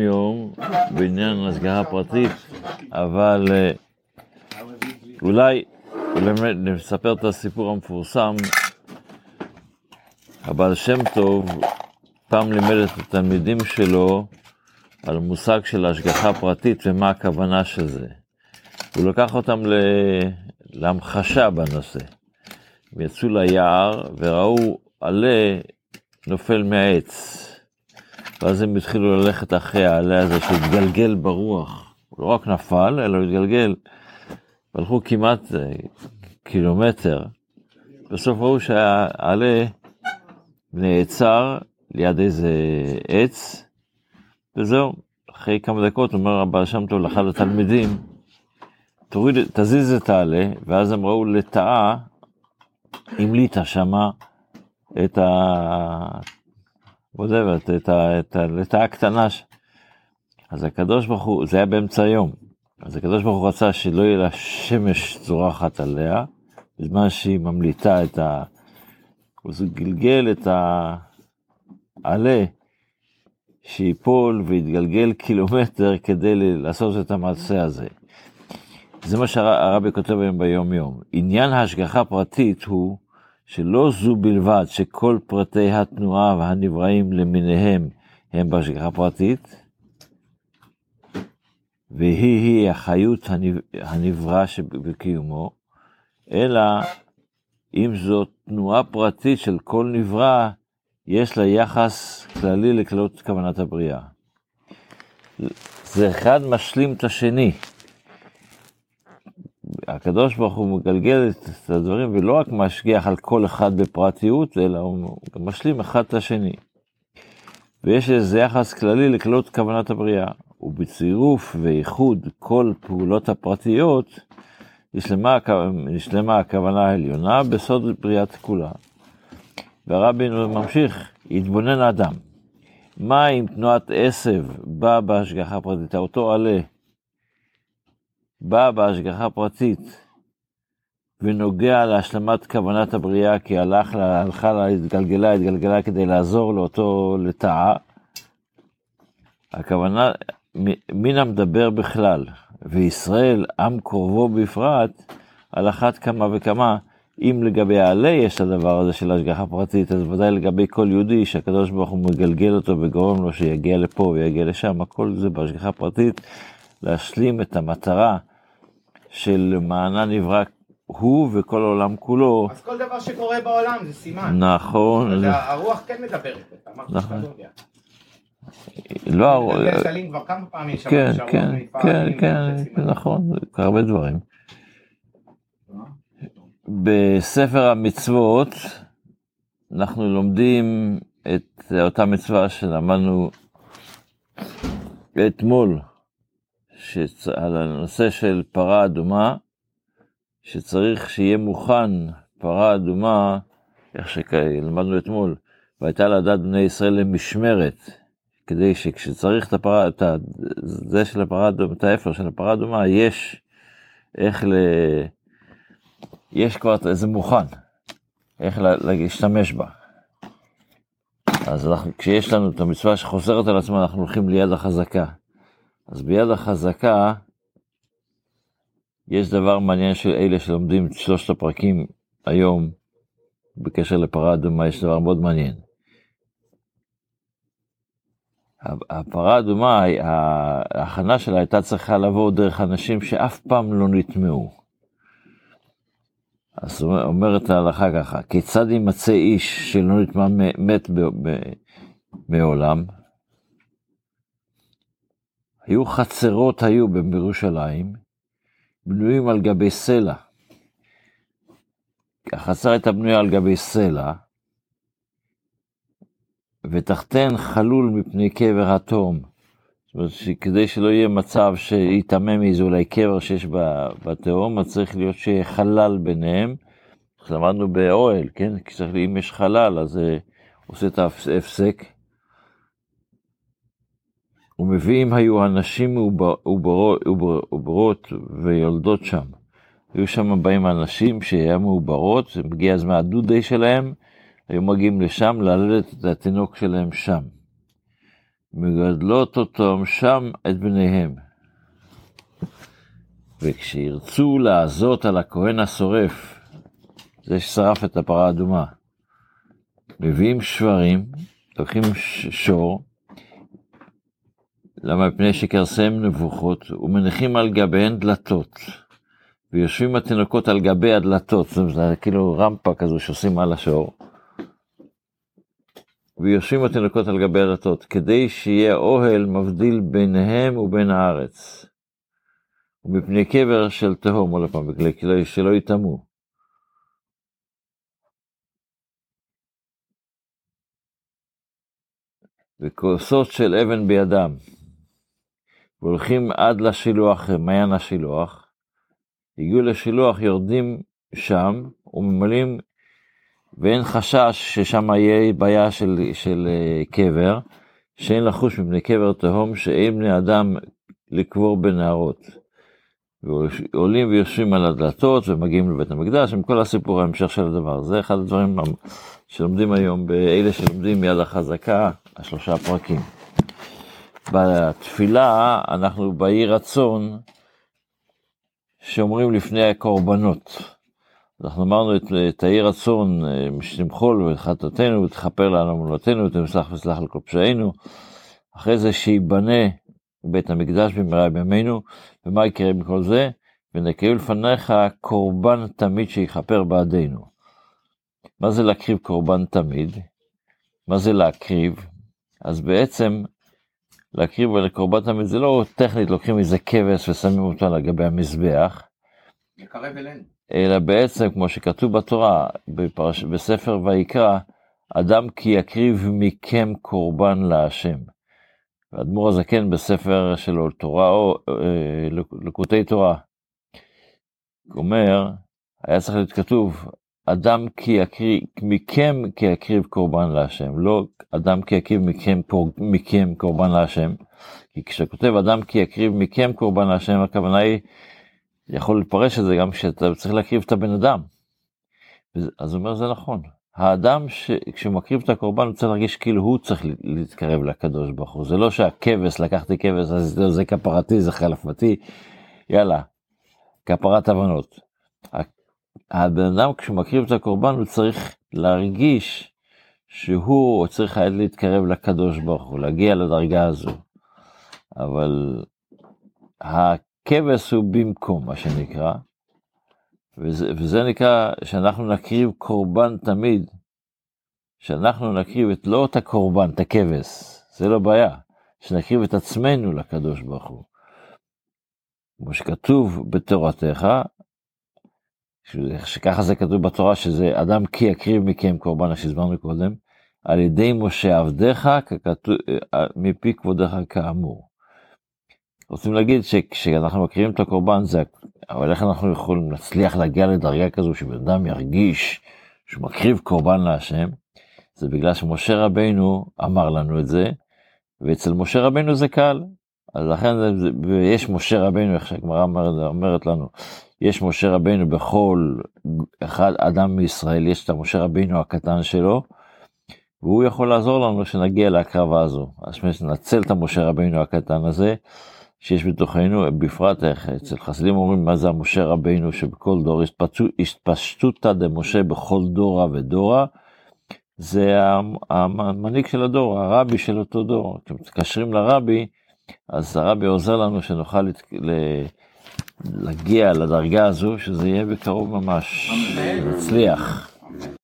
יום בעניין השגחה פרטית, אבל אה, אולי נספר את הסיפור המפורסם. הבעל שם טוב פעם לימד את התלמידים שלו על מושג של השגחה פרטית ומה הכוונה של זה. הוא לקח אותם להמחשה בנושא. הם יצאו ליער וראו עלה נופל מהעץ. ואז הם התחילו ללכת אחרי העלה הזה שהתגלגל ברוח. הוא לא רק נפל, אלא התגלגל. הלכו כמעט אה, קילומטר. בסוף ראו שהעלה נעצר ליד איזה עץ, וזהו. אחרי כמה דקות אומר הבעל שם טוב לאחד התלמידים, תוריד, תזיז את העלה, ואז הם ראו לטאה, המליטה שמה את ה... whatever, את, את הלטאה הקטנה. אז הקדוש ברוך הוא, זה היה באמצע היום, אז הקדוש ברוך הוא רצה שלא יהיה לה שמש זורחת עליה, בזמן שהיא ממליטה את ה... אז הוא גלגל את העלה שיפול ויתגלגל קילומטר כדי לעשות את המעשה הזה. זה מה שהרבי כותב היום ביום יום. עניין ההשגחה פרטית הוא שלא זו בלבד שכל פרטי התנועה והנבראים למיניהם הם בהשגחה פרטית, והיא-היא החיות הנברא שבקיומו, אלא אם זאת תנועה פרטית של כל נברא, יש לה יחס כללי לכללות כוונת הבריאה. זה אחד משלים את השני. הקדוש ברוך הוא מגלגל את הדברים ולא רק משגיח על כל אחד בפרטיות, אלא הוא גם משלים אחד את השני. ויש איזה יחס כללי לכללות כוונת הבריאה, ובצירוף ואיחוד כל פעולות הפרטיות, נשלמה, נשלמה הכוונה העליונה בסוד בריאת כולה. והרבי ממשיך, התבונן האדם. מה אם תנועת עשב באה בהשגחה פרטית, אותו עלה בא בהשגחה פרטית ונוגע להשלמת כוונת הבריאה, כי הלך לה, הלכה לה, התגלגלה, התגלגלה כדי לעזור לאותו לטאה. הכוונה, מן המדבר בכלל, וישראל, עם קרובו בפרט, על אחת כמה וכמה, אם לגבי העלה יש הדבר הזה של השגחה פרטית, אז ודאי לגבי כל יהודי שהקדוש ברוך הוא מגלגל אותו וגורם לו שיגיע לפה ויגיע לשם, הכל זה בהשגחה פרטית, להשלים את המטרה של מענה נברא הוא וכל העולם כולו. אז כל דבר שקורה בעולם זה סימן. נכון. הרוח כן מדברת, אמרת שאתה לא יודע. לא. כן, כן, כן, כן, נכון, הרבה דברים. בספר המצוות אנחנו לומדים את אותה מצווה שלמדנו אתמול. על הנושא של פרה אדומה, שצריך שיהיה מוכן פרה אדומה, איך שלמדנו אתמול, והייתה לדעת בני ישראל למשמרת, כדי שכשצריך את הפרה, את זה של הפרה אדומה, את האפר של הפרה אדומה, יש איך ל... יש כבר איזה מוכן, איך להשתמש בה. אז אנחנו, כשיש לנו את המצווה שחוזרת על עצמה, אנחנו הולכים ליד החזקה. אז ביד החזקה יש דבר מעניין של אלה שלומדים את שלושת הפרקים היום בקשר לפרה אדומה, יש דבר מאוד מעניין. הפרה האדומה, ההכנה שלה הייתה צריכה לבוא דרך אנשים שאף פעם לא נטמעו. אז אומרת ההלכה ככה, כיצד יימצא איש שלא נטמע מת מעולם? היו חצרות היו בירושלים, בנויים על גבי סלע. החצר הייתה בנויה על גבי סלע, ותחתן חלול מפני קבר התום. זאת אומרת שכדי שלא יהיה מצב שיטמא מאיזה אולי קבר שיש בתהום, אז צריך להיות שיהיה חלל ביניהם. למדנו באוהל, כן? כי צריך, אם יש חלל, אז זה עושה את ההפסק. ומביאים היו הנשים מעוברות ויולדות שם. היו שם באים אנשים שהיו מעוברות, מגיע הזמן הדודי שלהם, היו מגיעים לשם ללדת את התינוק שלהם שם. מגדלות אותם שם את בניהם. וכשירצו לעזות על הכהן השורף, זה ששרף את הפרה האדומה, מביאים שברים, לוקחים שור, למה? מפני שכרסם נבוכות, ומניחים על גביהן דלתות, ויושבים התינוקות על גבי הדלתות, זה כאילו רמפה כזו שעושים על השור, ויושבים התינוקות על גבי הדלתות, כדי שיהיה אוהל מבדיל ביניהם ובין הארץ. ומפני קבר של תהום, עוד פעם, שלא יטמאו. וכוסות של אבן בידם, והולכים עד לשילוח, מעיין השילוח, הגיעו לשילוח, יורדים שם, וממלאים, ואין חשש ששם יהיה בעיה של, של אה, קבר, שאין לחוש מפני קבר תהום, שאין בני אדם לקבור בנהרות. ועולים ויושבים על הדלתות ומגיעים לבית המקדש, עם כל הסיפור ההמשך של הדבר. זה אחד הדברים שלומדים היום באלה שלומדים מיד החזקה, השלושה פרקים. בתפילה אנחנו באי רצון שאומרים לפני הקורבנות. אנחנו אמרנו את, את האי רצון, שתמחול ואת חטאתנו ותכפר לנו אמונותינו ותמסלח וסלח על כל פשעינו. אחרי זה שייבנה בית המקדש במהרה בימינו, ומה יקרה מכל זה? ונקריב לפניך קורבן תמיד שיכפר בעדינו. מה זה להקריב קורבן תמיד? מה זה להקריב? אז בעצם להקריב על קורבן תמיד זה לא טכנית לוקחים איזה כבש ושמים אותו על גבי המזבח. אלא בעצם כמו שכתוב בתורה בפרש... בספר ויקרא, אדם כי יקריב מכם קורבן להשם. האדמו"ר הזקן בספר שלו, תורה או אה, לקוטי תורה, אומר, היה צריך להיות כתוב, אדם כי יקריב, מכם כי יקריב קורבן להשם, לא אדם כי יקריב מכם, מכם קורבן להשם, כי כשכותב אדם כי יקריב מכם קורבן להשם, הכוונה היא, יכול לפרש את זה גם כשאתה צריך להקריב את הבן אדם. אז הוא אומר זה נכון, האדם שכשהוא מקריב את הקורבן הוא צריך להרגיש כאילו הוא צריך להתקרב לקדוש ברוך הוא זה לא שהכבש לקחתי כבש אז זה, זה כפרתי זה חלפתי יאללה כפרת הבנות. הבן אדם כשהוא מקריב את הקורבן הוא צריך להרגיש שהוא צריך היה להתקרב לקדוש ברוך הוא להגיע לדרגה הזו. אבל הכבש הוא במקום מה שנקרא וזה, וזה נקרא שאנחנו נקריב קורבן תמיד, שאנחנו נקריב את לא את הקורבן, את הכבש, זה לא בעיה, שנקריב את עצמנו לקדוש ברוך הוא. כמו שכתוב בתורתך, שככה זה כתוב בתורה, שזה אדם כי יקריב מכם קורבן, שהסברנו קודם, על ידי משה עבדיך, אה, מפי כבודך כאמור. רוצים להגיד שכשאנחנו מקריבים את הקורבן זה אבל איך אנחנו יכולים להצליח להגיע לדרגה כזו שבן אדם ירגיש שהוא מקריב קורבן להשם זה בגלל שמשה רבינו אמר לנו את זה ואצל משה רבינו זה קל אז לכן זה, ויש משה רבינו איך שהגמרא אומרת, אומרת לנו יש משה רבינו בכל אחד אדם מישראל יש את המשה רבינו הקטן שלו והוא יכול לעזור לנו שנגיע להקרבה הזו אז ננצל את המשה רבינו הקטן הזה שיש בתוכנו, בפרט אצל חסידים אומרים מה זה המשה רבינו שבכל דור התפשטותא דמשה בכל דורה ודורה, זה המנהיג של הדור, הרבי של אותו דור. כשמתקשרים לרבי, אז הרבי עוזר לנו שנוכל להגיע לדרגה הזו, שזה יהיה בקרוב ממש, נצליח.